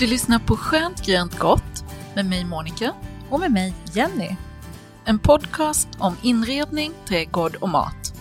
Du lyssnar på Skönt grönt gott med mig Monica Och med mig, Jenny. En podcast om inredning, trädgård och mat.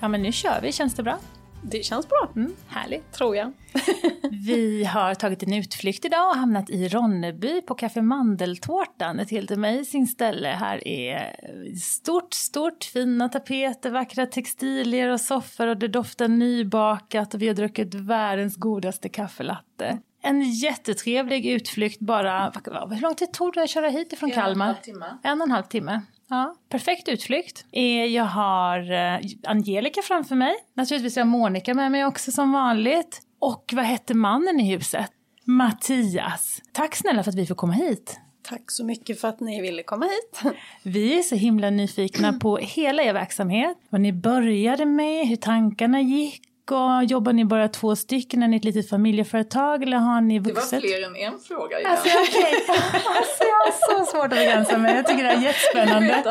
Ja, men nu kör vi. Känns det bra? Det känns bra. Mm, härligt. Tror jag. Vi har tagit en utflykt idag och hamnat i Ronneby på Café Mandeltårtan. Ett helt amazing ställe. Här är stort, stort, fina tapeter, vackra textilier och soffor och det doftar nybakat och vi har druckit världens godaste kaffelatte. En jättetrevlig utflykt bara. Hur lång tid tog det att köra hit ifrån Kalmar? En och en halv timme. Ja, perfekt utflykt. Eh, Jag har eh, Angelica framför mig. Naturligtvis har jag Monica med mig också som vanligt. Och vad hette mannen i huset? Mattias. Tack snälla för att vi får komma hit. Tack så mycket för att ni ville komma hit. Vi är så himla nyfikna på hela er verksamhet. Vad ni började med, hur tankarna gick. Och jobbar ni bara två stycken? Är ni ett litet familjeföretag eller har ni vuxet? fler än en fråga i Alltså, okej. alltså, jag har så svårt att begränsa mig. Jag tycker det är jättespännande.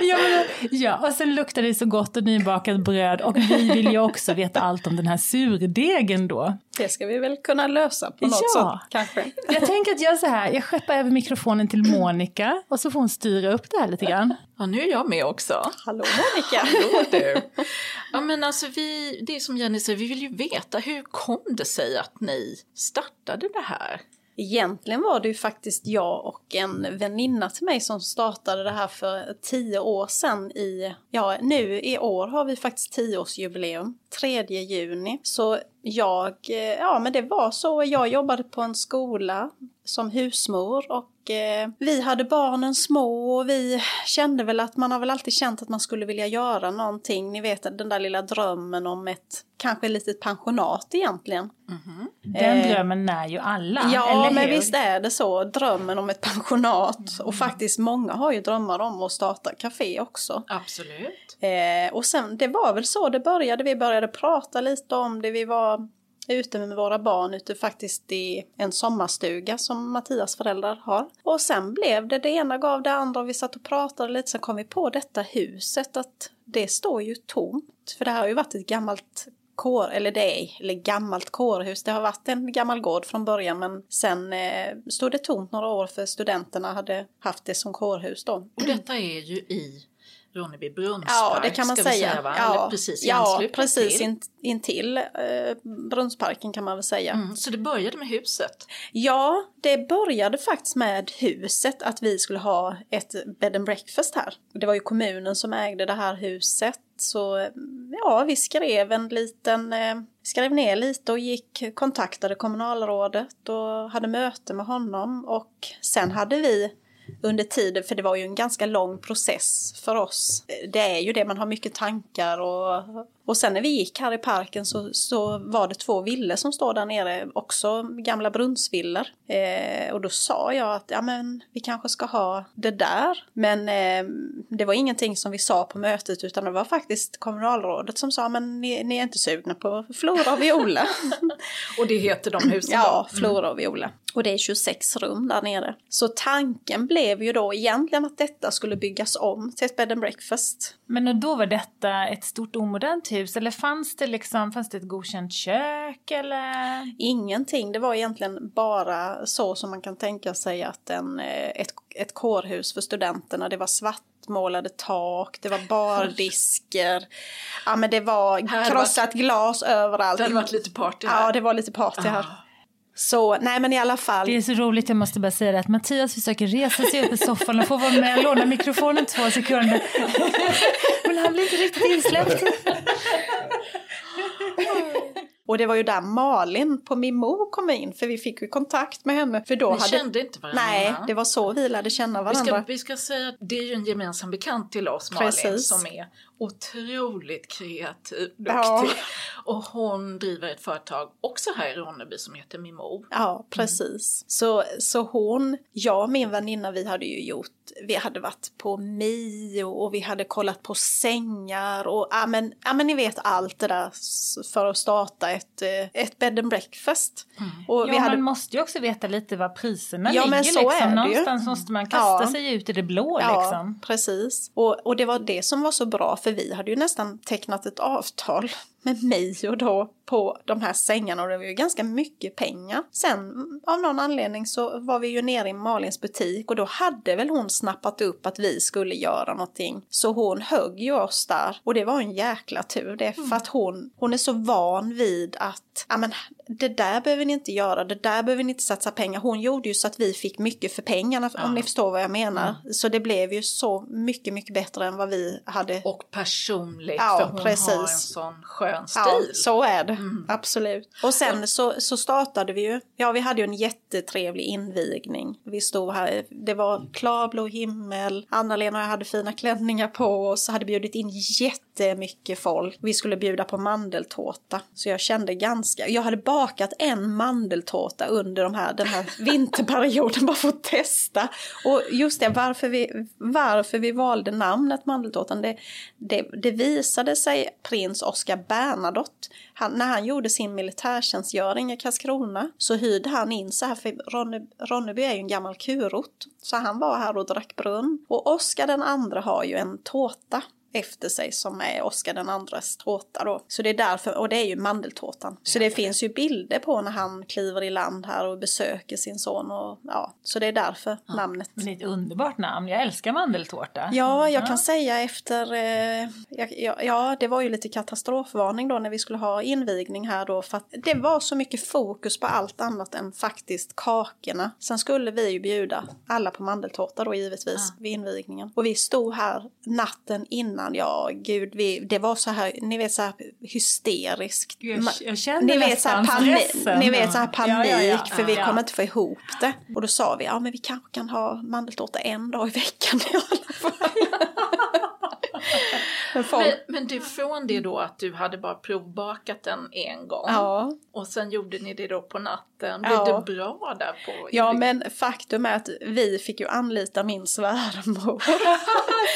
Ja, men, ja, och sen luktar det så gott och nybakat bröd och vi vill ju också veta allt om den här surdegen då. Det ska vi väl kunna lösa på något Ja. sätt kanske. Jag tänker att jag så här, jag skeppar över mikrofonen till Monica och så får hon styra upp det här lite grann. Ja, nu är jag med också. Hallå Monica! Hallå du! Ja, men alltså vi, det är som Jenny säger, vi vill ju veta hur kom det sig att ni startade det här? Egentligen var det ju faktiskt jag och en väninna till mig som startade det här för tio år sedan i, ja nu i år har vi faktiskt tioårsjubileum, 3 juni. Så jag, eh, ja men det var så, jag jobbade på en skola som husmor och eh, vi hade barnen små och vi kände väl att man har väl alltid känt att man skulle vilja göra någonting. Ni vet den där lilla drömmen om ett kanske litet pensionat egentligen. Den Eh, drömmen när ju alla, Ja, eller men visst är det så. Drömmen om ett pensionat. Och faktiskt många har ju drömmar om att starta café också. Absolut. Eh, och sen, det var väl så det började. Vi började prata lite om det. Vi var ute med våra barn ute faktiskt i en sommarstuga som Mattias föräldrar har. Och sen blev det det ena gav det andra och vi satt och pratade lite. Sen kom vi på detta huset att det står ju tomt. För det här har ju varit ett gammalt kår, eller det är, eller gammalt kårhus. Det har varit en gammal gård från början men sen eh, stod det tomt några år för studenterna hade haft det som kårhus då. Och detta är ju i Ronneby Brunnspark, Ja, det kan man säga. säga va? ja, Eller precis i ja, precis till. in, intill eh, Brunnsparken kan man väl säga. Mm, så det började med huset. Ja, det började faktiskt med huset, att vi skulle ha ett bed and breakfast här. Det var ju kommunen som ägde det här huset, så ja, vi skrev en liten, eh, skrev ner lite och gick, kontaktade kommunalrådet och hade möte med honom och sen hade vi under tiden, för det var ju en ganska lång process för oss. Det är ju det, man har mycket tankar och, och sen när vi gick här i parken så, så var det två villor som står där nere, också gamla brunnsvillor. Eh, och då sa jag att ja, men, vi kanske ska ha det där. Men eh, det var ingenting som vi sa på mötet utan det var faktiskt kommunalrådet som sa men ni, ni är inte sugna på Flora och Viola. Och det heter de husen Ja? Flora och Viola. Och det är 26 rum där nere. Så tanken blev ju då egentligen att detta skulle byggas om till ett bed and breakfast. Men då var detta ett stort omodernt hus eller fanns det liksom, fanns det ett godkänt kök eller? Ingenting, det var egentligen bara så som man kan tänka sig att en, eh, ett, ett kårhus för studenterna, det var svartmålade tak, det var bardisker, ja men det var krossat glas överallt. Det hade varit lite party här. Ja, det var lite party här. Ah. Så nej men i alla fall. Det är så roligt, jag måste bara säga det, att Mattias försöker resa sig upp i soffan och få vara med och låna mikrofonen två sekunder. Men han blir inte riktigt insläppt. Och det var ju där Malin på Mimo kom in, för vi fick ju kontakt med henne. För då Ni hade... kände inte varandra? Nej, det var så vi lärde känna Vi varandra. ska, vi ska säga att det är ju en gemensam bekant till oss, Malin, Precis. som är otroligt kreativ, duktig. Ja. Och hon driver ett företag också här i Ronneby som heter Mimo. Ja, precis. Så, så hon, jag och min väninna, vi hade ju gjort, vi hade varit på Mio och vi hade kollat på sängar och ja men, ja, men ni vet allt det där för att starta ett, eh, ett bed and breakfast. Och Ja, vi hade, man måste ju också veta lite var priserna Ja, ligger. men så liksom. är det ju. Någonstans måste man kasta Ja. sig ut i det blå. Ja, Liksom. precis. Och, och det var det som var så bra för vi hade ju nästan tecknat ett avtal med Mio då på de här sängarna. Och det var ju ganska mycket pengar. Sen mm, av någon anledning så var vi ju nere i Malins butik. Och då hade väl hon snappat upp att vi skulle göra någonting. Så hon högg ju oss där. Och det var en jäkla tur. Det för att hon, hon är så van vid att ja men det där behöver ni inte göra, det där behöver ni inte satsa pengar. Hon gjorde ju så att vi fick mycket för pengarna om ni förstår vad jag menar. Så det blev ju så mycket, mycket bättre än vad vi hade Och personligt, Ja, för hon precis. har en sån skön stil. Ja, så är det. Absolut. Och sen så, så startade vi ju. Ja, vi hade ju en jättetrevlig invigning. Vi stod här, det var klarblå himmel. Anna-Lena och jag hade fina klänningar på oss. Hade bjudit in jättemycket folk. Vi skulle bjuda på mandeltårta. Så jag kände ganska, jag hade bakat en mandeltårta under de här, den här vinterperioden bara för att testa. Och just det, varför vi, varför vi valde namnet mandeltårtan, det, det, det visade sig prins Oscar Bernadotte. Han, när han gjorde sin militärtjänstgöring i Karlskrona så hyrde han in så här, för Ronne, Ronneby är ju en gammal kurort. Så han var här och drack brunn. Och Oscar den andra har ju en tårta efter sig som är Oscar den andras tårta då. Så det är därför, och det är ju mandeltårtan. Så det finns ju bilder på när han kliver i land här och besöker sin son och ja, så det är därför namnet. Men det är ett underbart namn. Jag älskar mandeltårta. Ja, jag kan säga efter, eh, ja, ja, ja, det var ju lite katastrofvarning då när vi skulle ha invigning här då för att det var så mycket fokus på allt annat än faktiskt kakorna. Sen skulle vi ju bjuda alla på mandeltårta då givetvis vid invigningen. Och vi stod här natten innan, ja gud, vi, det var så här, ni vet så här hysteriskt. Jag, jag ni vet, så här stressen. ni vet så här panik Ja, ja, ja. för vi kommer inte få ihop det. Och då sa vi, ja men vi kanske kan ha mandeltårta en dag i veckan i alla fall. Men Men, men du, från det då att du hade bara provbakat den en gång ja. och sen gjorde ni det då på natten. Blev Ja. det bra där på ja, men faktum är att vi fick ju anlita min svärmor.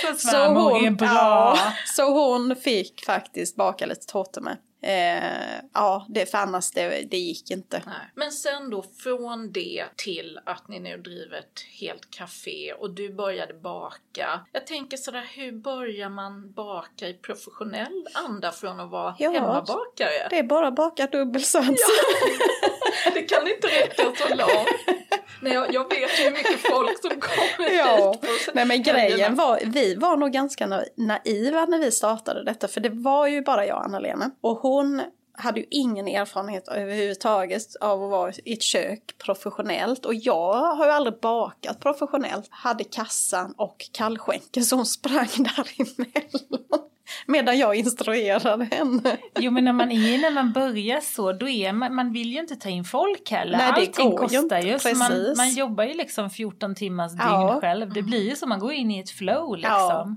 Så svärmor är bra. ja, så hon fick faktiskt baka lite tårta med. Eh, ja, det, för annars det, det gick inte. Nej. Men sen då från det till att ni nu driver ett helt café och du började baka. Jag tänker sådär, hur börjar man baka i professionell anda från att vara Ja, hemmabakare? Det är bara att baka dubbelsvans. Det kan inte räcka så långt. Nej, jag, jag vet ju hur mycket folk som kommer Ja, hit. nej men grejen var, vi var nog ganska na- naiva när vi startade detta för det var ju bara jag och Anna-Lena. Och hon hade ju ingen erfarenhet överhuvudtaget av att vara i ett kök professionellt och jag har ju aldrig bakat professionellt. Hade kassan och kallskänken så hon sprang däremellan. Medan jag instruerade henne. Jo men när man är när man börjar så då är man, man vill ju inte ta in folk heller. Nej, det Allting går kostar ju. Så man, Precis. man jobbar ju liksom 14 timmars dygn Ja. själv. Det blir ju så, man går in i ett flow liksom.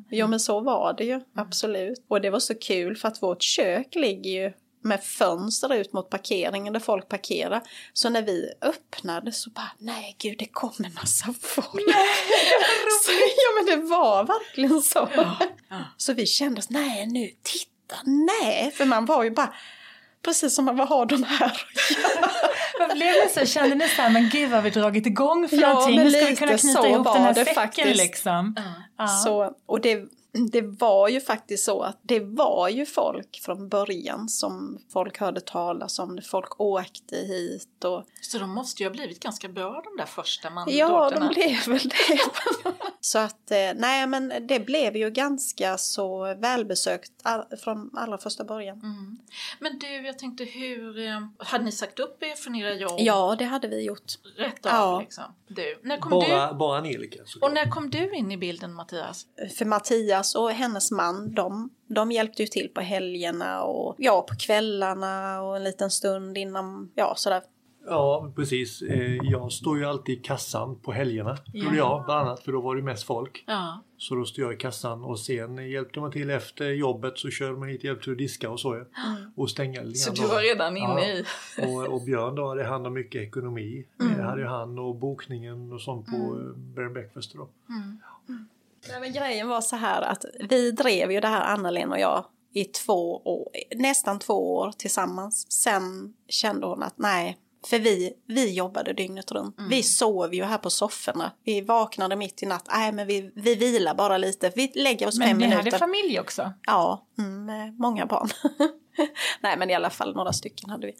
Ja, jo men så var det ju, absolut. Och det var så kul för att vårt kök ligger ju med fönster ut mot parkeringen där folk parkerar. Så när vi öppnade så bara, nej gud det kommer massa folk. så, ja men det var verkligen så. Så vi kände oss, nej nu, titta, nej. För man var ju bara, precis som man vad har de här Vad blev det så? Kände ni så här, men gud vad vi dragit igång för Ja, någonting? Hur ska vi kunna knyta ihop den här det säcken faktiskt. liksom? Ja. Så, och det, det var ju faktiskt så att det var ju folk från början som folk hörde talas om. Folk åkte hit och Så de måste ju ha blivit ganska bra de där första ja, mandeltårtorna. de blev väl det. så att eh, nej, men det blev ju ganska så välbesökt all, från allra första början. Mm. Men du, jag tänkte hur... eh, Hade ni sagt upp er från era jobb? Ja, det hade vi gjort. Rätt av Ja. liksom. Du, när kom Bara, du? bara Angelica. Och när kom du in i bilden Mattias? För Mattias Thomas och hennes man, de, de hjälpte ju till på helgerna och ja, på kvällarna och en liten stund innan, ja sådär. Ja, precis. Eh, Jag står ju alltid i kassan på helgerna. Gjorde jag bland annat, för då var det mest folk. Ja. Så då stod jag i kassan och sen hjälpte man till efter jobbet så körde man hit och hjälpte till att diska och så ja. Och stänga lite Så du var redan inne Ja. i... Och, och Björn då hade hand om mycket ekonomi. Mm. Det hade ju han och bokningen och sånt på mm. Bed and Breakfast då. Nej, men grejen var så här att vi drev ju det här Anna-Lena och jag i två år, nästan två år tillsammans. Sen kände hon att nej, för vi, vi jobbade dygnet runt. Vi sov ju här på sofforna. Vi vaknade mitt i natt. Nej, men vi, vi vilar bara lite. Vi lägger oss Men fem ni minuter. hade familj också? Ja, mm, med många barn. Nej, men i alla fall några stycken hade vi.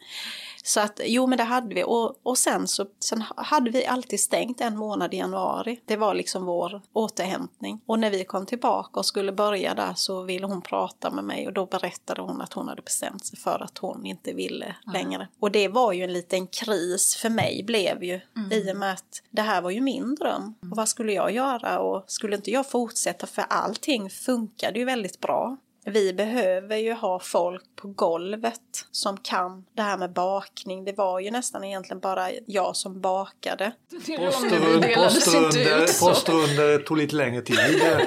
Så att, jo men det hade vi. Och, och sen så sen hade vi alltid stängt en månad i januari. Det var liksom vår återhämtning. Och när vi kom tillbaka och skulle börja där så ville hon prata med mig och då berättade hon att hon hade bestämt sig för att hon inte ville längre. Och det var ju en liten kris för mig blev ju i och med att det här var ju min dröm. Och vad skulle jag göra och skulle inte jag fortsätta för allting funkade ju väldigt bra. Vi behöver ju ha folk på golvet som kan det här med bakning. Det var ju nästan egentligen bara jag som bakade. Postrunder, tog lite längre tid. eh,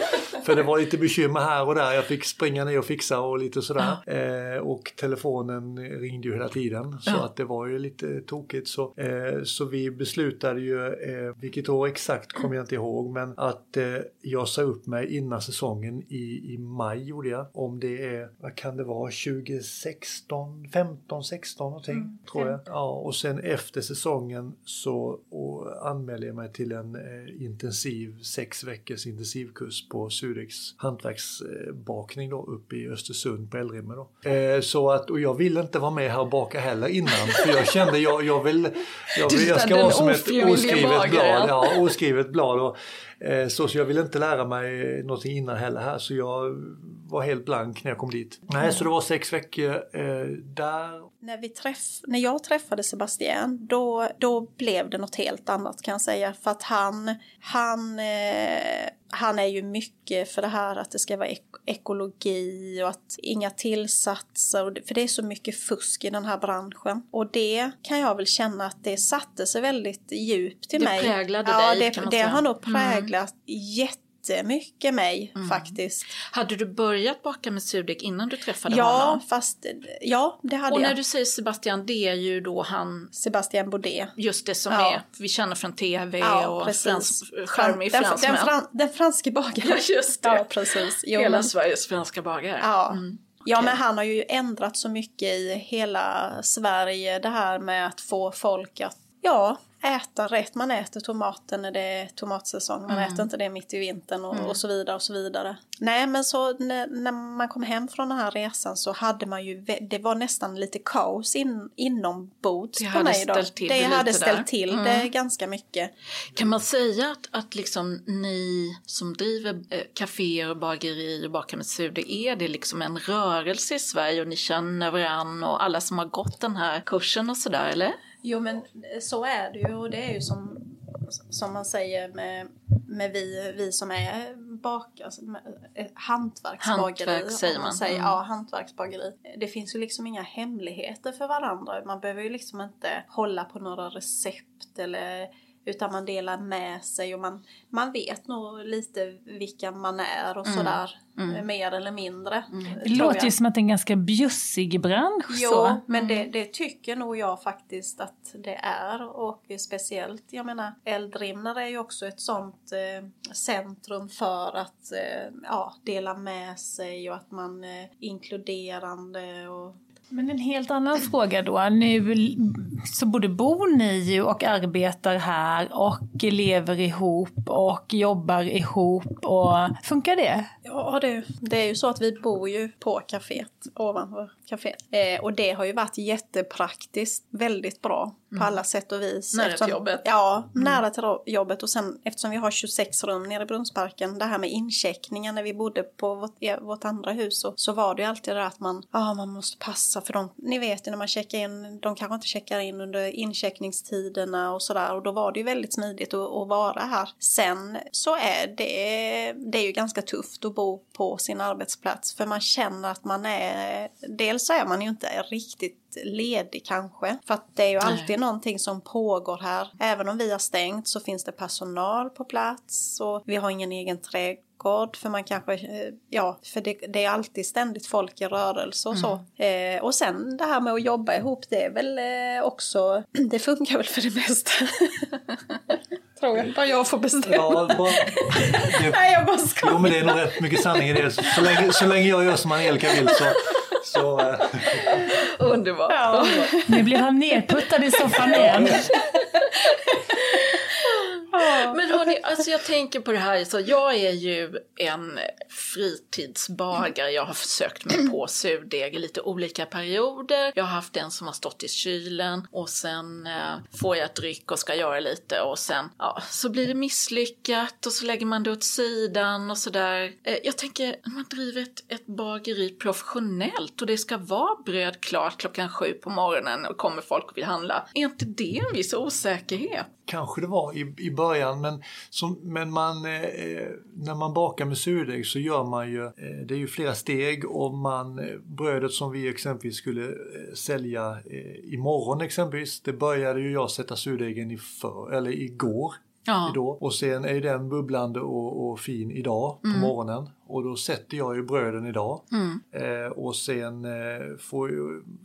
För det var lite bekymmer här och där. Jag fick springa ner och fixa och lite sådär. Eh, och telefonen ringde ju hela tiden. Så att det var ju lite tokigt. Så, eh, så vi beslutade ju, eh, vilket år exakt kommer jag inte ihåg, men att eh, jag sa upp mig innan säsongen i, i maj gjorde jag. Om det är, vad kan det vara, 2016, 15, 16 någonting tror jag. Ja, och sen efter säsongen så och anmälde jag mig till en eh, intensiv, sex veckors intensivkurs på Sudex hantverksbakning då uppe i Östersund på Eldrimner då. Eh, så att, och jag ville inte vara med här och baka heller innan för jag kände jag, jag vill, jag, vill, jag ska vara som ett oskrivet blad. Ja, oskrivet blad. Och, Eh, så, så jag ville inte lära mig någonting innan heller här så jag var helt blank när jag kom dit. Nej, så det var sex veckor eh, där. När, vi träff, när jag träffade Sebastian då, då blev det något helt annat kan jag säga. För att han, han, eh, han är ju mycket för det här att det ska vara ek ekologi och att inga tillsatser. Och det, för det är så mycket fusk i den här branschen. Och det kan jag väl känna att det satte sig väldigt djupt i Det mig. präglade ja, dig, det, man det säga. har nog präglat jättemycket mig faktiskt. Hade du börjat baka med surdeg innan du träffade Ja, honom? fast ja, det hade Och när jag. du säger Sebastian, det är ju då han, Sebastian Baudet. just det som Ja. är, vi känner från tv Ja, och precis. frans, charmig den, den, fransman. fran, den franske bagaren. Ja, just det. Ja, precis. Jo, Hela men, Sveriges franska bagare. ja. Mm. ja, men han har ju ändrat så mycket i hela Sverige. Det här med att få folk att ja, äta rätt. Man äter tomaten när det är tomatsäsong. Man Mm. äter inte det mitt i vintern och, och så vidare och så vidare. Nej, men så när, när man kom hem från den här resan så hade man ju, det var nästan lite kaos in, inombords Det på hade mig då. ställt till det det hade ställt där. till Mm. det ganska mycket. Kan man säga att, att liksom ni som driver eh, kaféer och bagerier och bakar med surdeg, är det liksom en rörelse i Sverige och ni känner varandra och alla som har gått den här kursen och sådär, eller? Jo men så är det ju och det är ju som, som man säger med, med vi, vi som är bak, alltså, eh, hantverksbageri. Hantverk säger man. Säger, Mm. Ja, hantverksbageri. Det finns ju liksom inga hemligheter för varandra. Man behöver ju liksom inte hålla på några recept eller utan man delar med sig och man, man vet nog lite vilka man är och sådär. eh, Mer eller mindre. Det tror låter jag. ju som att det är en ganska bjussig bransch. Jo, så. men det, det tycker nog jag faktiskt att det är. Och speciellt, jag menar, Eldrimner är ju också ett sånt eh, centrum för att eh, ja, dela med sig och att man är inkluderande och men en helt annan fråga då. Nu så både bor ni ju och arbetar här och lever ihop och jobbar ihop. Och funkar det? Ja, det, det är ju så att vi bor ju på kaféet, ovanför kaféet. Eh, och det har ju varit jättepraktiskt, väldigt bra på alla sätt och vis. Nära till Eftersom- jobbet. Ja, nära till jobbet. Och sen eftersom vi har 26 rum nere i Brunnsparken, det här med incheckningar när vi bodde på vårt, vårt andra hus, så, så var det ju alltid det där att man, ja, man måste passa passa för dem. Ni vet ju när man checkar in, de kanske inte checkar in under incheckningstiderna och sådär och då var det ju väldigt smidigt att, att vara här. Sen så är det, det är ju ganska tufft att bo på sin arbetsplats för man känner att man är, dels så är man ju inte riktigt ledig kanske. För att det är ju alltid Nej. någonting som pågår här. Även om vi har stängt så finns det personal på plats och vi har ingen egen trädgård för man kanske, eh, ja, för det, det, är alltid ständigt folk i rörelse och så. Mm. Eh, och sen det här med att jobba ihop, det är väl eh, också, det funkar väl för det mesta. Tror jag, bara jag får bestämma. Ja, bara, det, Nej, jag bara skojar. Jo, men det är nog rätt mycket sanning i det. Så länge, så länge jag gör som Angelica vill så, så eh. Underbart. Ja. Nu blir han nerputtad i soffan igen. Men hörni, alltså jag tänker på det här, så jag är ju en fritidsbagare. Jag har försökt mig på surdeg i lite olika perioder. Jag har haft en som har stått i kylen och sen eh, får jag ett ryck och ska göra lite och sen ja, så blir det misslyckat och så lägger man det åt sidan och sådär. Eh, jag tänker, man driver ett, ett bageri professionellt och det ska vara bröd klart klockan sju på morgonen och kommer folk och vill handla. Är inte det en viss osäkerhet? Kanske det var i, i början men, som, men man, eh, när man bakar med surdeg så gör man ju, eh, det är ju flera steg och man, eh, brödet som vi exempelvis skulle eh, sälja eh, imorgon exempelvis, det började ju jag sätta surdegen i för, eller igår. Ja. Idag. Och sen är den bubblande och, och fin idag på mm. morgonen och då sätter jag ju bröden idag. Mm. Eh, och sen eh, får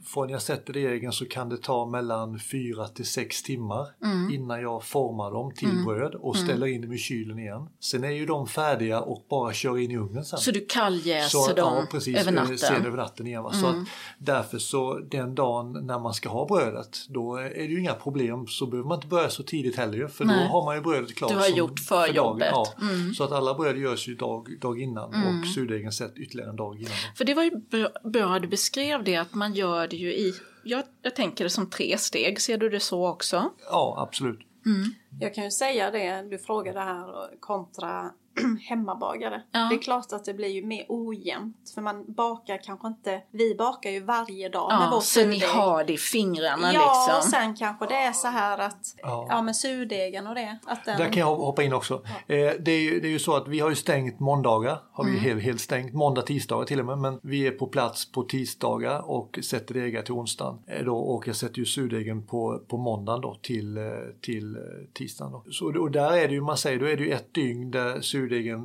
från jag sätter degen så kan det ta mellan 4 till 6 timmar mm. innan jag formar dem till mm. bröd och mm. ställer in dem i kylen igen. Sen är ju de färdiga och bara kör in i ugnen sen. Så du kalljäser så, dem ja, precis, över natten? Sen över natten igen. Så att, mm. därför så den dagen när man ska ha brödet då är det ju inga problem så behöver man inte börja så tidigt heller för Nej. då har man ju brödet klart. Du har gjort för, för jobbet. Ja. Mm. Så att alla bröd görs ju dag, dag innan mm. och surdegen sett ytterligare en dag innan. För det var ju bra, bra du beskrev det att man gör det ju i, jag, jag tänker det som tre steg, ser du det så också? Ja, absolut. Mm. Jag kan ju säga det, du frågade här kontra hemmabagare. Ja. Det är klart att det blir ju mer ojämnt för man bakar kanske inte, vi bakar ju varje dag ja, med vår så ni har det i fingrarna ja, liksom? Ja, och sen kanske det är så här att, ja, ja med surdegen och det. Att den... Där kan jag hoppa in också. Ja. Eh, det, är ju, det är ju så att vi har ju stängt måndagar, har vi mm. helt, helt stängt, måndag, tisdagar till och med, men vi är på plats på tisdagar och sätter degar till onsdagen. Eh, då, och jag sätter ju surdegen på, på måndagen då till, eh, till tisdagen. Då. Så, och där är det ju, man säger, då är det ju ett dygn där surdegen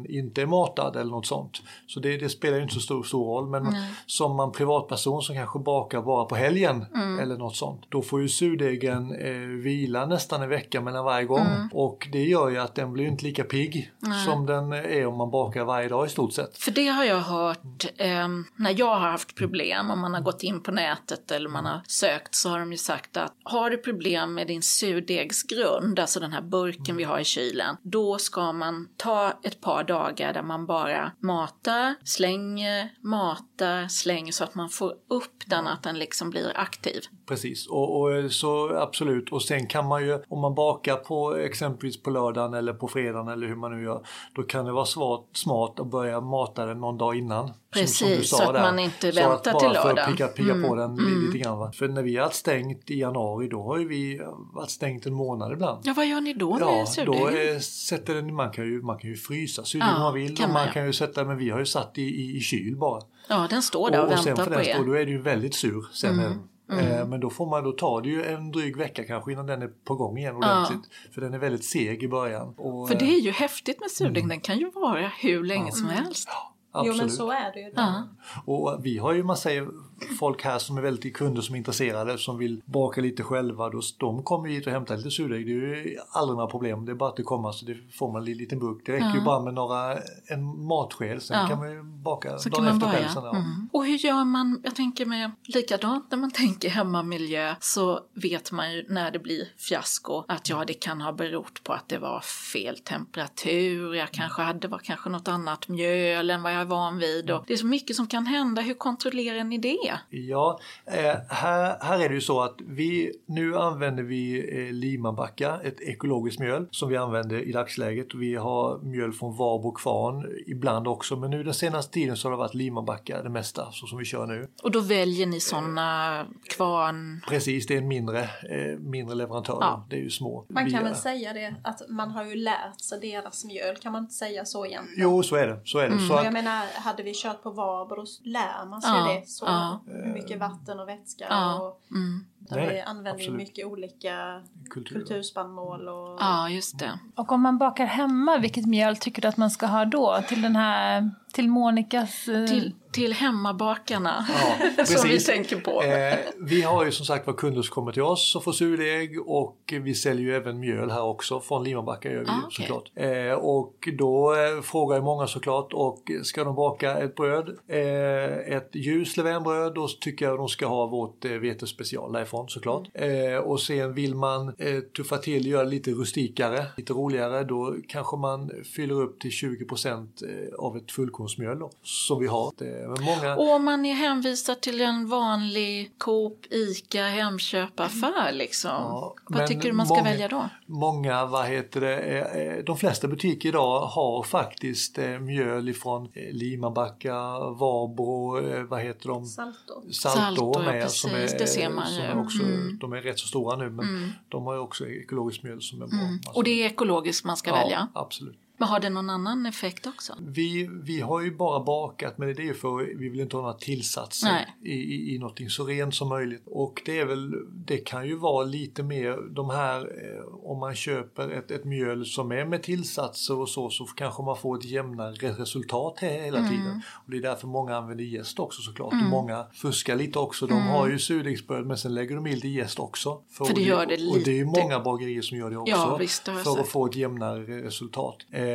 inte är matad eller något sånt. Så det, det spelar inte så stor, stor roll. Men Nej. som man privatperson som kanske bakar bara på helgen mm. eller något sånt. Då får ju surdegen eh, vila nästan en vecka mellan varje gång. Mm. Och det gör ju att den blir inte lika pigg Nej. som den är om man bakar varje dag i stort sett. För det har jag hört eh, när jag har haft problem, om man har gått in på nätet eller man har sökt så har de ju sagt att har du problem med din surdegsgrund, alltså den här burken vi har i kylen, då ska man ta ett par dagar där man bara matar, slänger, matar, slänger så att man får upp den, att den liksom blir aktiv. Precis, och, och, så absolut. Och sen kan man ju, om man bakar på exempelvis på lördagen eller på fredagen eller hur man nu gör, då kan det vara svart, smart att börja mata den någon dag innan. Precis, som, som så att där. man inte så väntar till lördagen. För att picka, picka mm. på den mm. lite grann. För när vi har stängt i januari, då har ju vi varit stängt en månad ibland. Ja, vad gör ni då med ja, då är, sätter den, man kan ju, man kan ju frysa surdegen ja, man vill. Kan man, man kan ju sätta, men vi har ju satt i, i, i kyl bara. Ja, den står där och, och, och väntar på er. Står, då är det ju väldigt sur sen. Mm. Mm. Eh, men då, får man, då tar det ju en dryg vecka kanske innan den är på gång igen ordentligt. Ja. För den är väldigt seg i början. Och, för det är ju häftigt med surdeg, mm. den kan ju vara hur länge ja. som helst. Ja. Absolut. Jo men så är det ju. Ja. Och vi har ju massa folk här som är väldigt kunder som är intresserade som vill baka lite själva. Då, de kommer hit och hämtar lite surdeg. Det är ju aldrig några problem. Det är bara att det kommer så det får man en liten burk. Det räcker ja. ju bara med några, en matsked. Sen ja. kan man ju baka så dagen efter själv. Sen, mm. Och hur gör man, jag tänker med likadant när man tänker hemmamiljö så vet man ju när det blir fiasko att ja det kan ha berott på att det var fel temperatur. Jag kanske hade var kanske något annat mjöl än vad jag är van vid. Och det är så mycket som kan hända. Hur kontrollerar ni det? Det? Ja, eh, här, här är det ju så att vi, nu använder vi eh, Limabacka, ett ekologiskt mjöl som vi använder i dagsläget. Vi har mjöl från Varbo kvarn ibland också, men nu den senaste tiden så har det varit Limabacka det mesta, så som vi kör nu. Och då väljer ni sådana kvarn... Precis, det är en mindre, eh, mindre leverantör. Ja. Det är ju små. Man kan Vi- väl säga det att man har ju lärt sig deras mjöl, kan man inte säga så egentligen? Jo, så är det. Så är det. Så Och att, jag menar, hade vi kört på Varberg då lär man sig Ja, det. Så ja. Mycket vatten och vätska. Ja, Och, mm. Där Nej, vi använder absolut. mycket olika Kultur. kulturspannmål och Ja, just det. Och om man bakar hemma, vilket mjöl tycker du att man ska ha då? Till den här, till Monikas... eh, Till, till hemmabakarna, Ja, som vi tänker på. Eh, vi har ju som sagt var kunder som kommer till oss och får surdeg och vi säljer ju även mjöl här också. Från Limabacka gör vi Ah, okej. såklart. Eh, och då eh, frågar ju många såklart och ska de baka ett bröd, eh, ett ljus levainbröd, då tycker jag de ska ha vårt eh, vetespecial därifrån såklart. Mm. Eh, och sen vill man eh, tuffa till, göra det lite rustikare, lite roligare, då kanske man fyller upp till 20% eh, av ett fullkornsmjöl då, som vi har. Men många, Och om man är hänvisad till en vanlig Coop, ICA, Hemköpaffär liksom. Ja, Vad tycker du man ska många- välja då? Många, vad heter det, eh, eh, de flesta butiker idag har faktiskt mjöl ifrån Limabacka, Varbro, vad heter de? Salto, Salto, ja, med. precis, som är, det ser man ju. Är också, Mm. De är rätt så stora nu men de har ju också ekologiskt mjöl som är bra. Alltså, Och det är ekologiskt man ska ja, välja. Absolut. Men har det någon annan effekt också? Vi, vi har ju bara bakat men det är ju för vi vill inte ha några tillsatser Nej. i, i, i någonting så rent som möjligt. Och det är väl, det kan ju vara lite mer de här, eh, om man köper ett, ett mjöl som är med tillsatser och så, så kanske man får ett jämnare resultat he- hela Mm. tiden. Och det är därför många använder jäst också såklart. Och många fuskar lite också. De har ju surdegsbröd men sen lägger de i lite jäst också. Mm. För det gör det Och det är ju lite- många bagerier som gör det också. Ja, visst, det har jag för att få ett jämnare resultat. Eh,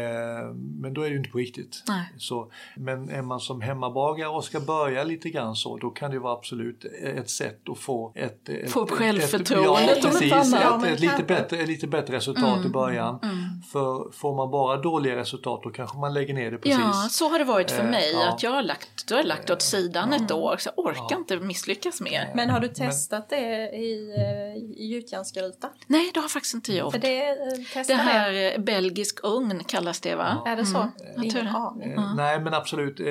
men då är det ju inte på riktigt. Nej. Så, men är man som hemmabagare och ska börja lite grann så, då kan det vara absolut ett sätt att få ett... ett Få upp ett- självförtroendet, ett, ja, inte precis. Ja, ett, men ett lite, bättre, ett lite bättre resultat Mm, i början. För får man bara dåliga resultat då kanske man lägger ner det precis. Ja, så har det varit för Eh, mig. ja. Att jag har lagt, då har jag lagt åt sidan ett år, så jag orkar inte misslyckas mer. Men har du testat det i, eh, i gjutjärnsgryta? Nej, det har faktiskt inte gjort. För det, eh, Det här eh, belgisk ugn kallas det va? Är det så? tror Ingen aning. Eh, Nej men absolut, eh,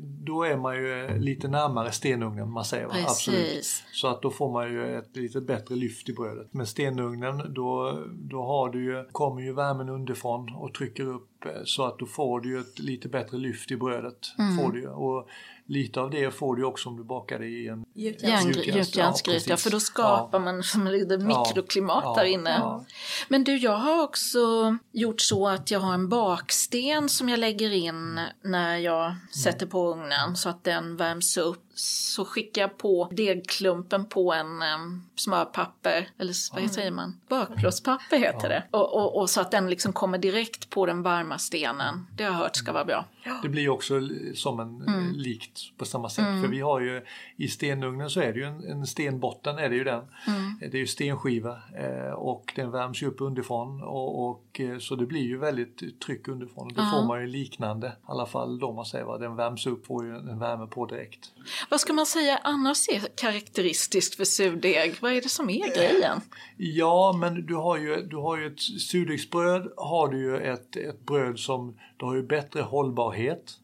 då är man ju eh, lite närmare stenugnen man säger. Va? Precis. Absolut. Så att då får man ju ett lite bättre lyft i brödet. Men stenugnen då, då har du ju, kommer ju värmen underifrån och trycker upp eh, så att då får du ett lite bättre lyft i brödet. Får du. Och lite av det får du också om du bakar det i en Gjutjärnsgryta, ja, för då skapar Ja. man som ett litet mikroklimat Ja, där inne. ja. Men du, jag har också gjort så att jag har en baksten som jag lägger in när jag sätter på ugnen så att den värms upp. Så skickar jag på degklumpen på en um, smörpapper, eller vad säger man? Bakplåtspapper heter det. Och, och, och så att den liksom kommer direkt på den varma stenen. Det har jag hört ska vara bra. Det blir också som en Mm. likt på samma sätt. För vi har ju i stenugnen så är det ju en, en stenbotten är det ju den. Mm. Det är ju stenskiva eh, och den värms ju upp underifrån och, och eh, så det blir ju väldigt tryck underifrån. Då får man ju liknande, i alla fall då man säger vad den värms upp får ju en värme på direkt. Vad ska man säga annars är karaktäristiskt för surdeg? Vad är det som är grejen? Ja, men du har ju, du har ju ett surdegsbröd, har du ju ett, ett bröd som du har ju bättre hållbarhet.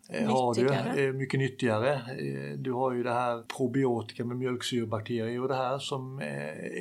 Eh, Har du, Nyttigare. eh, mycket nyttigare. Eh, Du har ju det här probiotika med mjölksyrebakterier och det här som eh,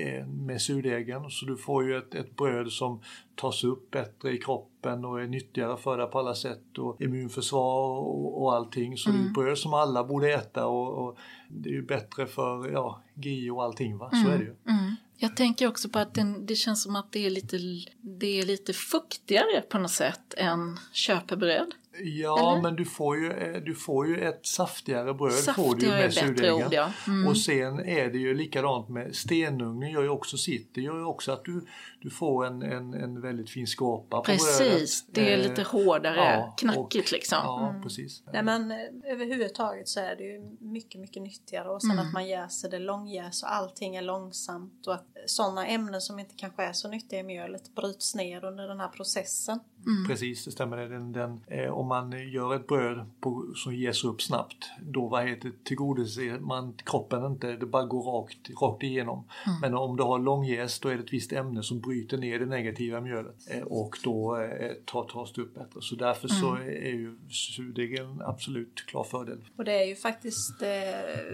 är med surdegen. Så du får ju ett, ett bröd som tas upp bättre i kroppen och är nyttigare för dig på alla sätt och immunförsvar och, och allting. Så det är ett bröd som alla borde äta och, och det är ju bättre för ja, GI och allting va, så är det ju. Mm. Jag tänker också på att den, det känns som att det är, lite, det är lite fuktigare på något sätt än köpebröd. Ja, Eller? men du får, ju, eh, du får ju ett saftigare bröd får du ju Saftigare är med surdegen. ord, ja. Mm. Och sen är det ju likadant med stenugnen gör ju också sitt. Det gör ju också att du, du får en, en, en väldigt fin skorpa på brödet. Precis, det är Eh, lite hårdare, ja, knackigt och- liksom. Ja, precis. Nej men eh, överhuvudtaget så är det ju mycket, mycket nyttigare och sen Mm. att man jäser det långjäs och allting är långsamt och att sådana ämnen som inte kanske är så nyttiga i mjölet bryts ner under den här processen. Precis, det stämmer. Den, den, eh, om man gör ett bröd på, som ges upp snabbt, då vad heter, tillgodoser man kroppen inte, det bara går rakt, rakt igenom. Mm. Men om du har långjäst då är det ett visst ämne som bryter ner det negativa mjölet eh, och då eh, tar, tas det upp bättre. Så därför så Mm. är ju surdeg en absolut klar fördel. Och det är ju faktiskt, eh,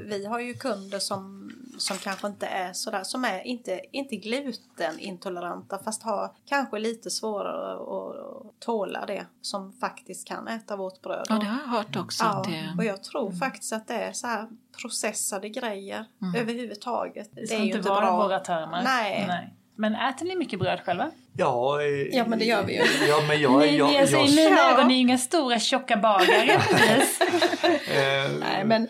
vi har ju kunder som, som kanske inte är sådär, som är inte, inte glutenintoleranta fast har kanske lite svårare att tåla det som faktiskt kan äta vårt bröd. Ja, det har jag hört också. Ja, att det... och jag tror faktiskt att det är så här processade grejer överhuvudtaget. Det ska inte vara våra termer. Nej. Men äter ni mycket bröd själva? Ja, eh, Ja, men det gör vi ju. Ja, men jag, ni, jag, alltså, jag, I mina Ja. ögon är ju inga stora tjocka bagare. precis. eh, Nej, men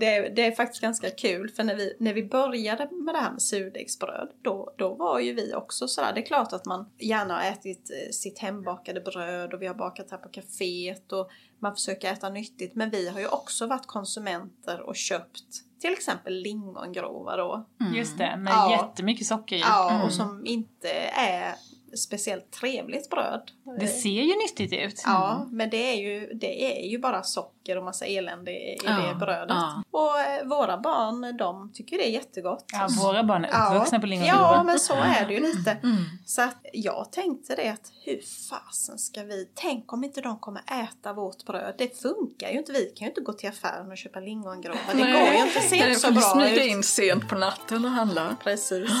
det, det är faktiskt ganska kul för när vi, när vi började med det här med surdegsbröd då, då var ju vi också sådär. Det är klart att man gärna har ätit eh, sitt hembakade bröd och vi har bakat här på kaféet och man försöker äta nyttigt. Men vi har ju också varit konsumenter och köpt till exempel lingongrova då. Just det, med Ja. jättemycket socker i. Ja, och som inte är speciellt trevligt bröd. Det ser ju nyttigt ut. Ja, men det är, ju, det är ju bara socker och massa elände i, Ja, det brödet. ja. Och eh, våra barn, de tycker det är jättegott. Ja, våra barn är uppvuxna på lingongrova. Ja, men så är det ju lite. Mm. Så att jag tänkte det att hur fasen ska vi, tänk om inte de kommer äta vårt bröd. Det funkar ju inte, vi kan ju inte gå till affären och köpa lingongrova. Det går ju inte, ser inte så bra ut. in sent på natten och handla. Precis.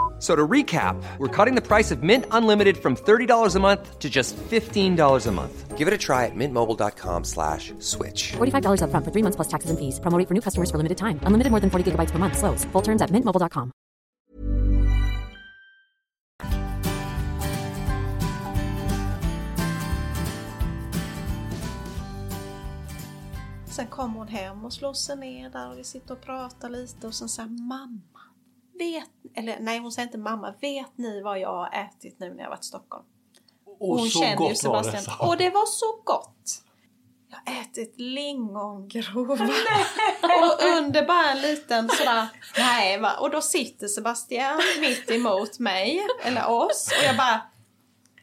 F- So to recap, we're cutting the price of Mint Unlimited from $30 a month to just $15 a month. Give it a try at mintmobile.com slash switch. $45 upfront for three months plus taxes and fees. Promo rate for new customers for limited time. Unlimited more than 40 gigabytes per month. Slows. Full terms at mintmobile.com. Sen kommer hon hem och slår sig ner där och vi sitter och pratar lite och sen säger mamma, vet, eller nej hon säger inte mamma, vet ni vad jag har ätit nu när jag varit i Stockholm? och hon så känner ju gott var det. Sebastian. Och det var så gott! Jag har ätit lingongrova. och under bara en liten sådär, nej va. Och då sitter Sebastian mitt emot mig, eller oss. Och jag bara,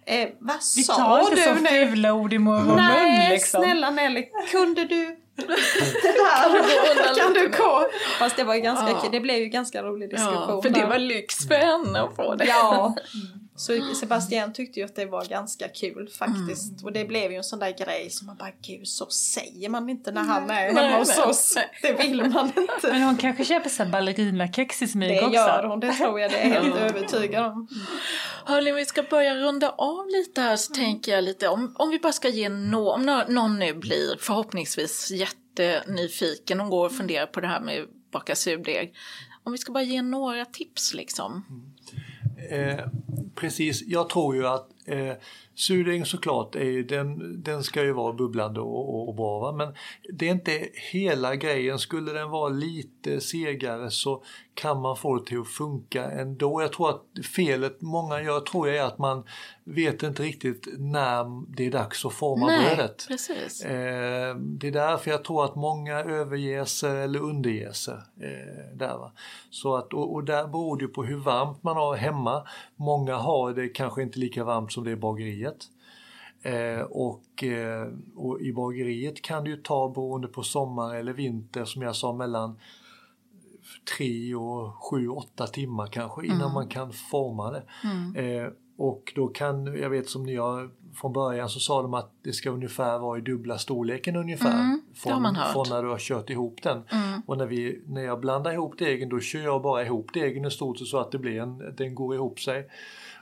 eh, vad Vi sa tar inte så du nu? fula ord i vår mun Nej, liksom. snälla Nelly, kunde du det där? kan du gå? Fast det var ganska Ja. Det blev ju ganska rolig diskussion. Ja, för det var lyx för henne att få det. Ja. Så Sebastian tyckte ju att det var ganska kul faktiskt. Mm. Och det blev ju en sån där grej som man bara, gud så säger man inte när han är Nej, hemma hos oss. nej. Det vill man inte. Men hon kanske köper så här ballerinakex i smyg Det också. gör hon, det tror jag, det är helt övertygad om. Hörni, vi ska börja runda av lite här så tänker jag lite om, om vi bara ska ge nå om nå- någon nu blir förhoppningsvis jättenyfiken och går och funderar på det här med baka surdeg. Om vi ska bara ge några tips liksom. Eh, precis, jag tror ju att eh, surdegen såklart, är ju, den, den ska ju vara bubblande och, och, bra. Va? Men det är inte hela grejen. Skulle den vara lite segare så kan man få det till att funka ändå. Jag tror att felet många gör tror jag är att man vet inte riktigt när det är dags att forma brödet. precis. Eh, det är därför jag tror att många överger eller underger sig. Eh, där, va? Så att, och, och där beror det ju på hur varmt man har hemma. Många har det kanske inte lika varmt som det är i bageriet. Eh, och, eh, och i bageriet kan det ju ta beroende på sommar eller vinter som jag sa mellan tre och sju, åtta timmar kanske innan Mm. man kan forma det. Eh, och då kan, jag vet som ni har från början så sa de att det ska ungefär vara i dubbla storleken ungefär. Mm, har från, från när du har kört ihop den. Mm. Och när, vi, när jag blandar ihop degen då kör jag bara ihop degen i stort så att det blir en, den går ihop sig.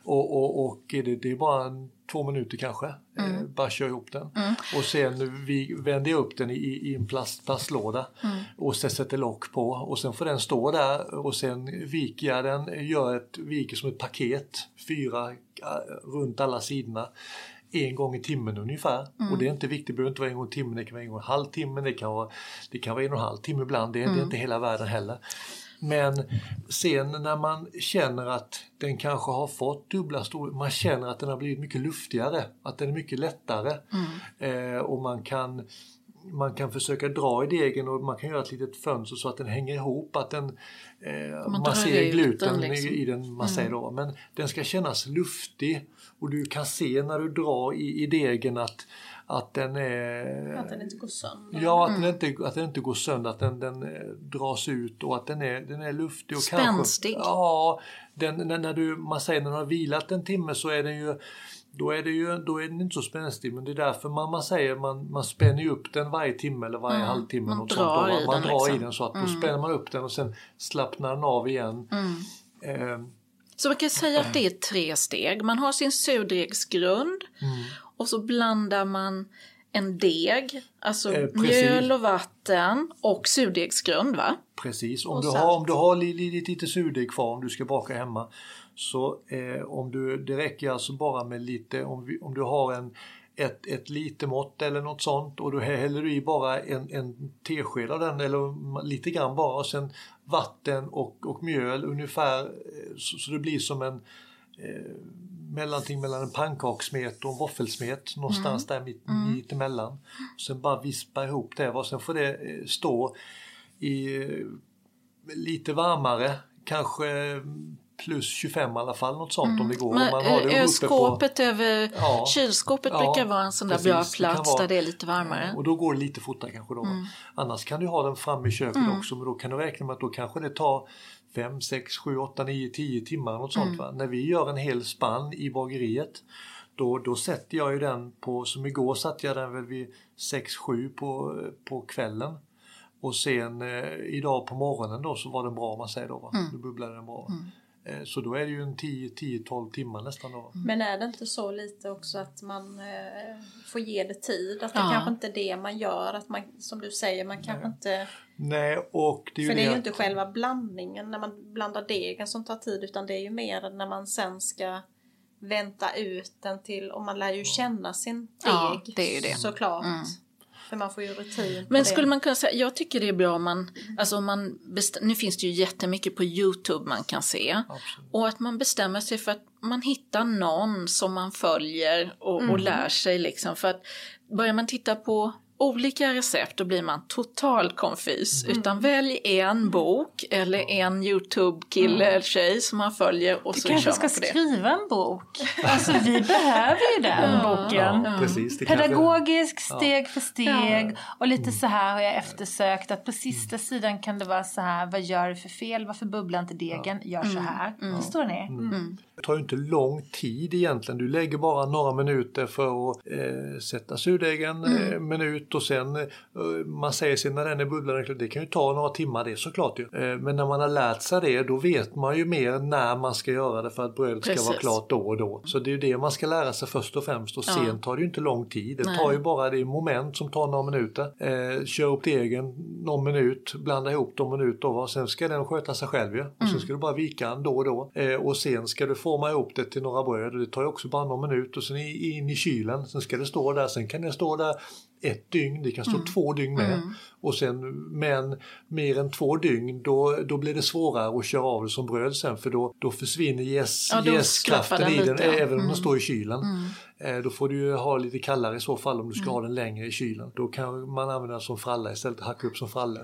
Och, och, och det, det är bara en, två minuter kanske, eh, bara kör ihop den. Och sen vi vänder jag upp den i, i en plast, plastlåda. Och sen sätter lock på. Och sen får den stå där. Och sen viker jag den, gör ett, viker som ett paket, fyra runt alla sidorna. En gång i timmen ungefär. Och det är inte viktigt, det behöver inte vara en gång i timmen, det kan vara en gång i halvtimmen, det kan vara, det kan vara en och en halv timme ibland, det, är- det är inte hela världen heller. Men sen när man känner att den kanske har fått dubbla storlekar, man känner att den har blivit mycket luftigare, att den är mycket lättare eh, och man kan man kan försöka dra i degen och man kan göra ett litet fönster så att den hänger ihop, att den, eh, man, drar ser ut gluten liksom. i, i den, man säger då. Men den ska kännas luftig och du kan se när du drar i, i degen att, att den är... Att den inte går sönder. Ja, att, den inte, att den inte går sönder, att den, den eh, dras ut och att den är, den är luftig. Och Spänstig. Kanske, ja, den, när, när du, man säger när den har vilat en timme så är den ju då är, det ju, då är den inte så spänstig men det är därför man, man säger man, man spänner ju upp den varje timme eller varje halvtimme. man drar sånt, då. i man den drar i liksom. den så att då spänner man upp den och sen slappnar den av igen. Eh, Så man kan säga att det är tre steg. Man har sin surdegsgrund Mm. Och så blandar man en deg, alltså Eh, mjöl och vatten och surdegsgrund va? Precis, om Och du, salt. har, om du har li- li- lite, lite surdeg kvar om du ska baka hemma så eh, om du, det räcker alltså bara med lite, om, vi, om du har en, ett, ett lite mått eller något sånt och du häller du i bara en, en tesked av den eller lite grann bara och sen vatten och, och mjöl ungefär eh, så, så det blir som en eh, mellanting mellan en pannkakssmet och en våffelsmet någonstans där mitt, mitt emellan. Sen bara vispa ihop det och sen får det eh, stå i eh, lite varmare, kanske plus 25 i alla fall, något sånt om det går. Men, man har det eh, uppe skåpet över Ja. kylskåpet Ja, brukar vara en sån där bra precis. Plats vara- där det är lite varmare. Och då går det lite fortare kanske då. Mm. Annars kan du ha den framme i köket också men då kan du räkna med att då kanske det tar 5, 6, 7, 8, 9, 10 timmar något Mm. sånt. Va? När vi gör en hel spann i bageriet då, då sätter jag ju den på, som igår satte jag den väl vid 6-7 på, på kvällen. Och sen eh, idag på morgonen då så var den bra om man säger då. Va? Mm. Då bubblade den bra. Eh, så då är det ju en 10-12 timmar nästan då. va? Men är det inte så lite också att man eh, får ge det tid? Att det Ja. kanske inte är det man gör, att man, som du säger, man kanske inte... Nej, och det är ju För det är ju att- inte själva blandningen när man blandar degen som tar tid utan det är ju mer när man sen ska vänta ut den till, och man lär ju känna sin deg Ja, det är ju det. såklart. För man får ju rutin på Men det. skulle man kunna säga, jag tycker det är bra om man, alltså om man nu finns det ju jättemycket på Youtube man kan se. Absolut. Och att man bestämmer sig för att man hittar någon som man följer och, Mm. och lär sig liksom. För att börjar man titta på olika recept då blir man total konfys. Mm. Utan välj en bok eller en Youtube-kille eller tjej som man följer och Du så kanske kör ska man på det. skriva en bok. Alltså vi behöver ju den boken. Ja, precis. Kanske- Pedagogisk, steg för steg. Och lite så här har jag eftersökt att på sista sidan kan det vara så här. Vad gör du för fel? Varför bubblar inte degen? Gör så här. Förstår ni? Det tar ju inte lång tid egentligen. Du lägger bara några minuter för att eh, sätta surdegen, Mm. eh, minut och sen eh, man säger sig när den är bubblande, det kan ju ta några timmar det såklart ju. Eh, men när man har lärt sig det då vet man ju mer när man ska göra det för att brödet ska vara klart då och då. Så det är ju det man ska lära sig först och främst och Ja. sen tar det ju inte lång tid. Det Nej. tar ju bara det moment som tar några minuter. Eh, kör upp degen någon minut, blanda ihop dem minut då och sen ska den sköta sig själv ju. Och Mm. sen ska du bara vika den då och då. Eh, och sen ska du forma ihop det till några bröd och det tar ju också bara någon minut och sen in i kylen. Sen ska det stå där, sen kan det stå där ett dygn, det kan stå Mm. två dygn med. Och sen, men mer än två dygn då, då blir det svårare att köra av det som bröd sen för då, då försvinner Ja, jäskraften skrapar den i den lite, ja. även om Mm. den står i kylen. Eh, Då får du ju ha lite kallare i så fall om du ska ha den längre i kylen. Då kan man använda den som fralla istället, hacka upp som fralle.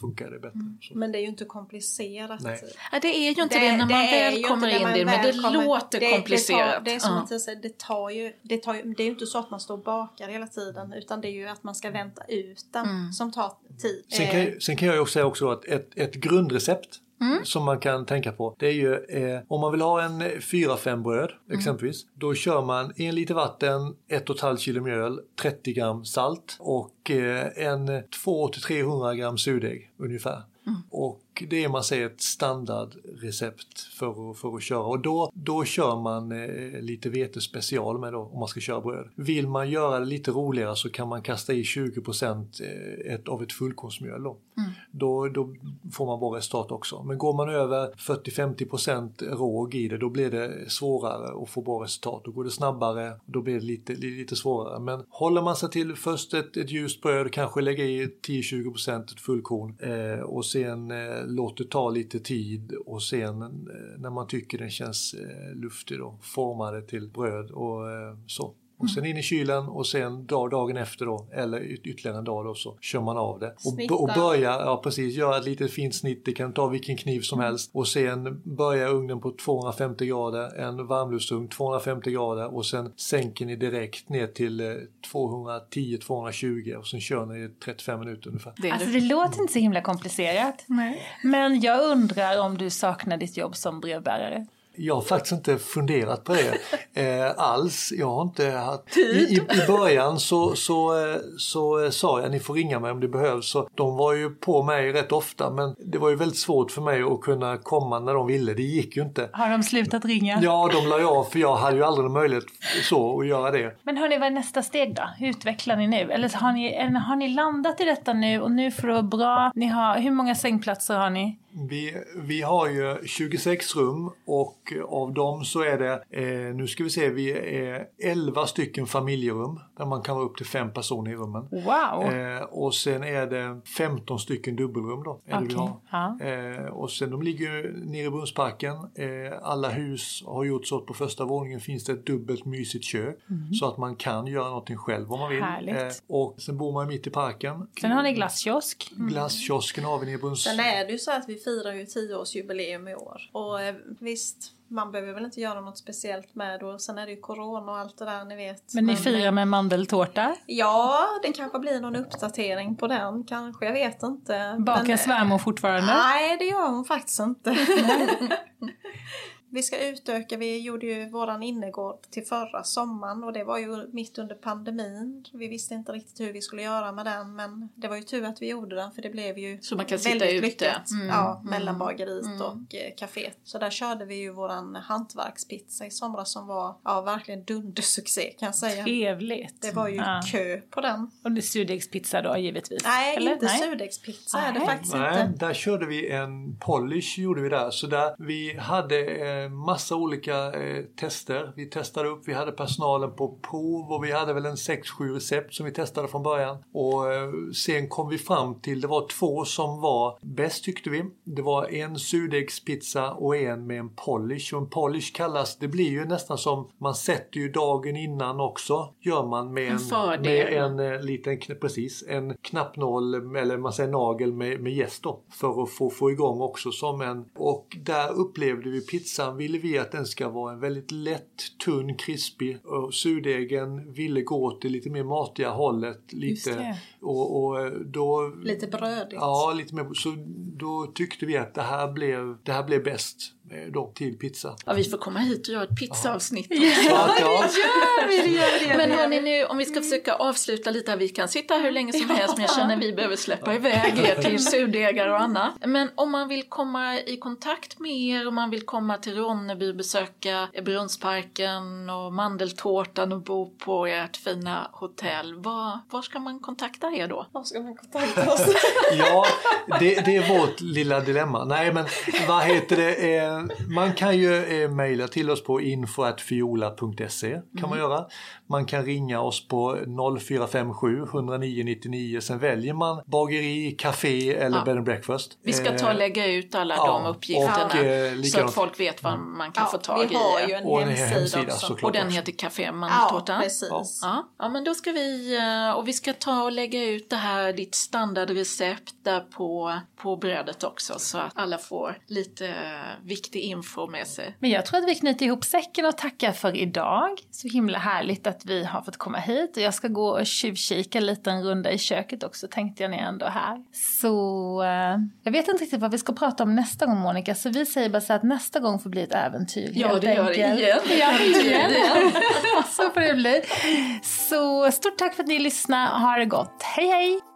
Funkar det bättre. Så. Men det är ju inte komplicerat. Nej. Ja, det är ju inte det, när man är väl kommer in i det, men det kommer- låter det- komplicerat. Det, tar, det är som Ja. att säger, det tar ju, det tar ju, det är ju inte så att man står och bakar hela tiden utan det är ju att man ska vänta ut den Mm. som tar tid. Sen kan, Eh, jag- sen kan jag ju också säga också att ett, ett grundrecept som man kan tänka på det är ju eh, om man vill ha en 4-5 bröd exempelvis. Då kör man en liter vatten, 1,5 kilo mjöl, 30 gram salt och eh, en 200-300 gram surdeg ungefär. Och det är man säger ett standardrecept för att, för att köra och då, då kör man eh, lite vetespecial med då om man ska köra bröd. Vill man göra det lite roligare så kan man kasta i 20% eh, ett, av ett fullkornsmjöl då. Då, då får man bra resultat också. Men går man över 40-50% råg i det då blir det svårare att få bra resultat. Då går det snabbare, då blir det lite, lite, lite svårare. Men håller man sig till först ett, ett ljust bröd, kanske lägga i 10-20% ett fullkorn eh, och sen eh, låt det ta lite tid och sen eh, när man tycker den känns eh, luftig då forma det till bröd och eh, så. Och sen in i kylen och sen dag, dagen efter då, eller yt- ytterligare en dag då, så kör man av det. Och, och börja, ja precis, göra ett litet fint snitt, det kan ta vilken kniv som helst. Och sen börja ugnen på 250 grader, en varmluftsugn 250 grader och sen sänker ni direkt ner till eh, 210-220 och sen kör ni i 35 minuter ungefär. Det Alltså det. låter inte så himla komplicerat. Men jag undrar om du saknar ditt jobb som brevbärare. Jag har faktiskt inte funderat på det eh, alls. Jag har inte haft... I, i, I början så, så, eh, så eh, sa jag ni får ringa mig om det behövs. Så de var ju på mig rätt ofta men det var ju väldigt svårt för mig att kunna komma när de ville. Det gick ju inte. Har de slutat ringa? Ja, de la ju av för jag hade ju aldrig möjlighet så att göra det. Men hörni, vad är nästa steg då? Hur utvecklar ni nu? Eller har ni, har ni landat i detta nu och nu får det vara bra? Ni har, hur många sängplatser har ni? Vi, vi har ju 26 rum och av dem så är det, eh, nu ska vi se, vi är 11 stycken familjerum där man kan vara upp till fem personer i rummen. Wow! Eh, och sen är det 15 stycken dubbelrum då. Är det har. ja. Eh, och sen de ligger ju nere i Brunnsparken. Eh, alla hus har gjort så att på första våningen finns det ett dubbelt mysigt kök. Så att man kan göra någonting själv om man vill. Härligt. Eh, och sen bor man mitt i parken. Sen har ni glasskiosk. Glasskiosken har vi nere i Brunns... Sen är det ju så att vi firar ju 10-årsjubileum i år. Och eh, visst, man behöver väl inte göra något speciellt med. Och sen är det ju corona och allt det där ni vet. Men ni firar med mandeltårta. Ja, det kanske blir någon uppdatering på den kanske. Jag vet inte. Bakar Men- svärmor fortfarande? Nej, det gör hon faktiskt inte. Vi ska utöka, vi gjorde ju våran innergård till förra sommaren och det var ju mitt under pandemin. Vi visste inte riktigt hur vi skulle göra med den men det var ju tur att vi gjorde den för det blev ju Så man kan sitta väldigt ute. lyckat. Mm, Ja, mellan bageriet och eh, kaféet. Så där körde vi ju våran hantverkspizza i somras som var ja, verkligen dundersuccé kan jag säga. Trevligt. Det var ju Ja. kö på den. Och det är surdegspizza då givetvis? Nej, Eller? inte surdegspizza är det Nej. faktiskt Nej, inte. där körde vi en polish gjorde vi där. Så där vi hade eh, massa olika eh, tester. Vi testade upp, vi hade personalen på prov och vi hade väl en 6-7 recept som vi testade från början. Och eh, sen kom vi fram till, det var två som var bäst tyckte vi. Det var en surdegspizza och en med en polish. Och en polish kallas, det blir ju nästan som, man sätter ju dagen innan också. Gör man med en, fördel. med en eh, liten, precis, en knappnål eller man säger nagel med, med jäst då. För att få, få igång också som en, och där upplevde vi pizzan, ville vi att den ska vara en väldigt lätt, tunn, krispig och surdegen ville gå åt det lite mer matiga hållet. Lite, och, och då Lite brödigt. Ja, lite mer. Så då tyckte vi att det här blev, det här blev bäst eh, då till pizza. Ja, vi får komma hit och göra ett pizzaavsnitt. Så att, ja, Men hörni, nu om vi ska försöka avsluta lite här, vi kan sitta hur länge som helst men jag känner att vi behöver släppa iväg er till surdegar och annat. Men om man vill komma i kontakt med er, om man vill komma till Ronneby, besöka Brunnsparken och Mandeltårtan och bo på ert fina hotell, var, var ska man kontakta er då? Var ska man kontakta oss? ja det, det är vårt lilla dilemma. Nej men vad heter det? Man kan ju eh, mejla till oss på info.fiola.se kan Mm. man göra. Man kan ringa oss på 0457 109 99. Sen väljer man bageri, café eller Ja. bed and breakfast. Vi ska ta och Eh, lägga ut alla ja, de uppgifterna och, eh, så att folk vet vad man kan Ja, få tag vi i. har ju en Och en hemsida, hemsida, också. och den heter Café Ja, Mandeltårta. precis. Ja. ja, men då ska vi, eh, och vi ska ta och lägga ut det här, ditt standardrecept där på, på brödet också så att alla får lite eh, viktig info med sig. Men jag tror att vi knyter ihop säcken och tackar för idag. Så himla härligt att vi har fått komma hit. Och jag ska gå och tjuvkika en liten runda i köket också tänkte jag när jag ändå är här. Så eh, jag vet inte riktigt vad vi ska prata om nästa gång Monica. Så vi säger bara så att nästa gång får bli ett äventyr. Ja, det gör det igen. Ja, igen. så får det bli. Så stort tack för att ni lyssnade. Ha det gott. Hej hej!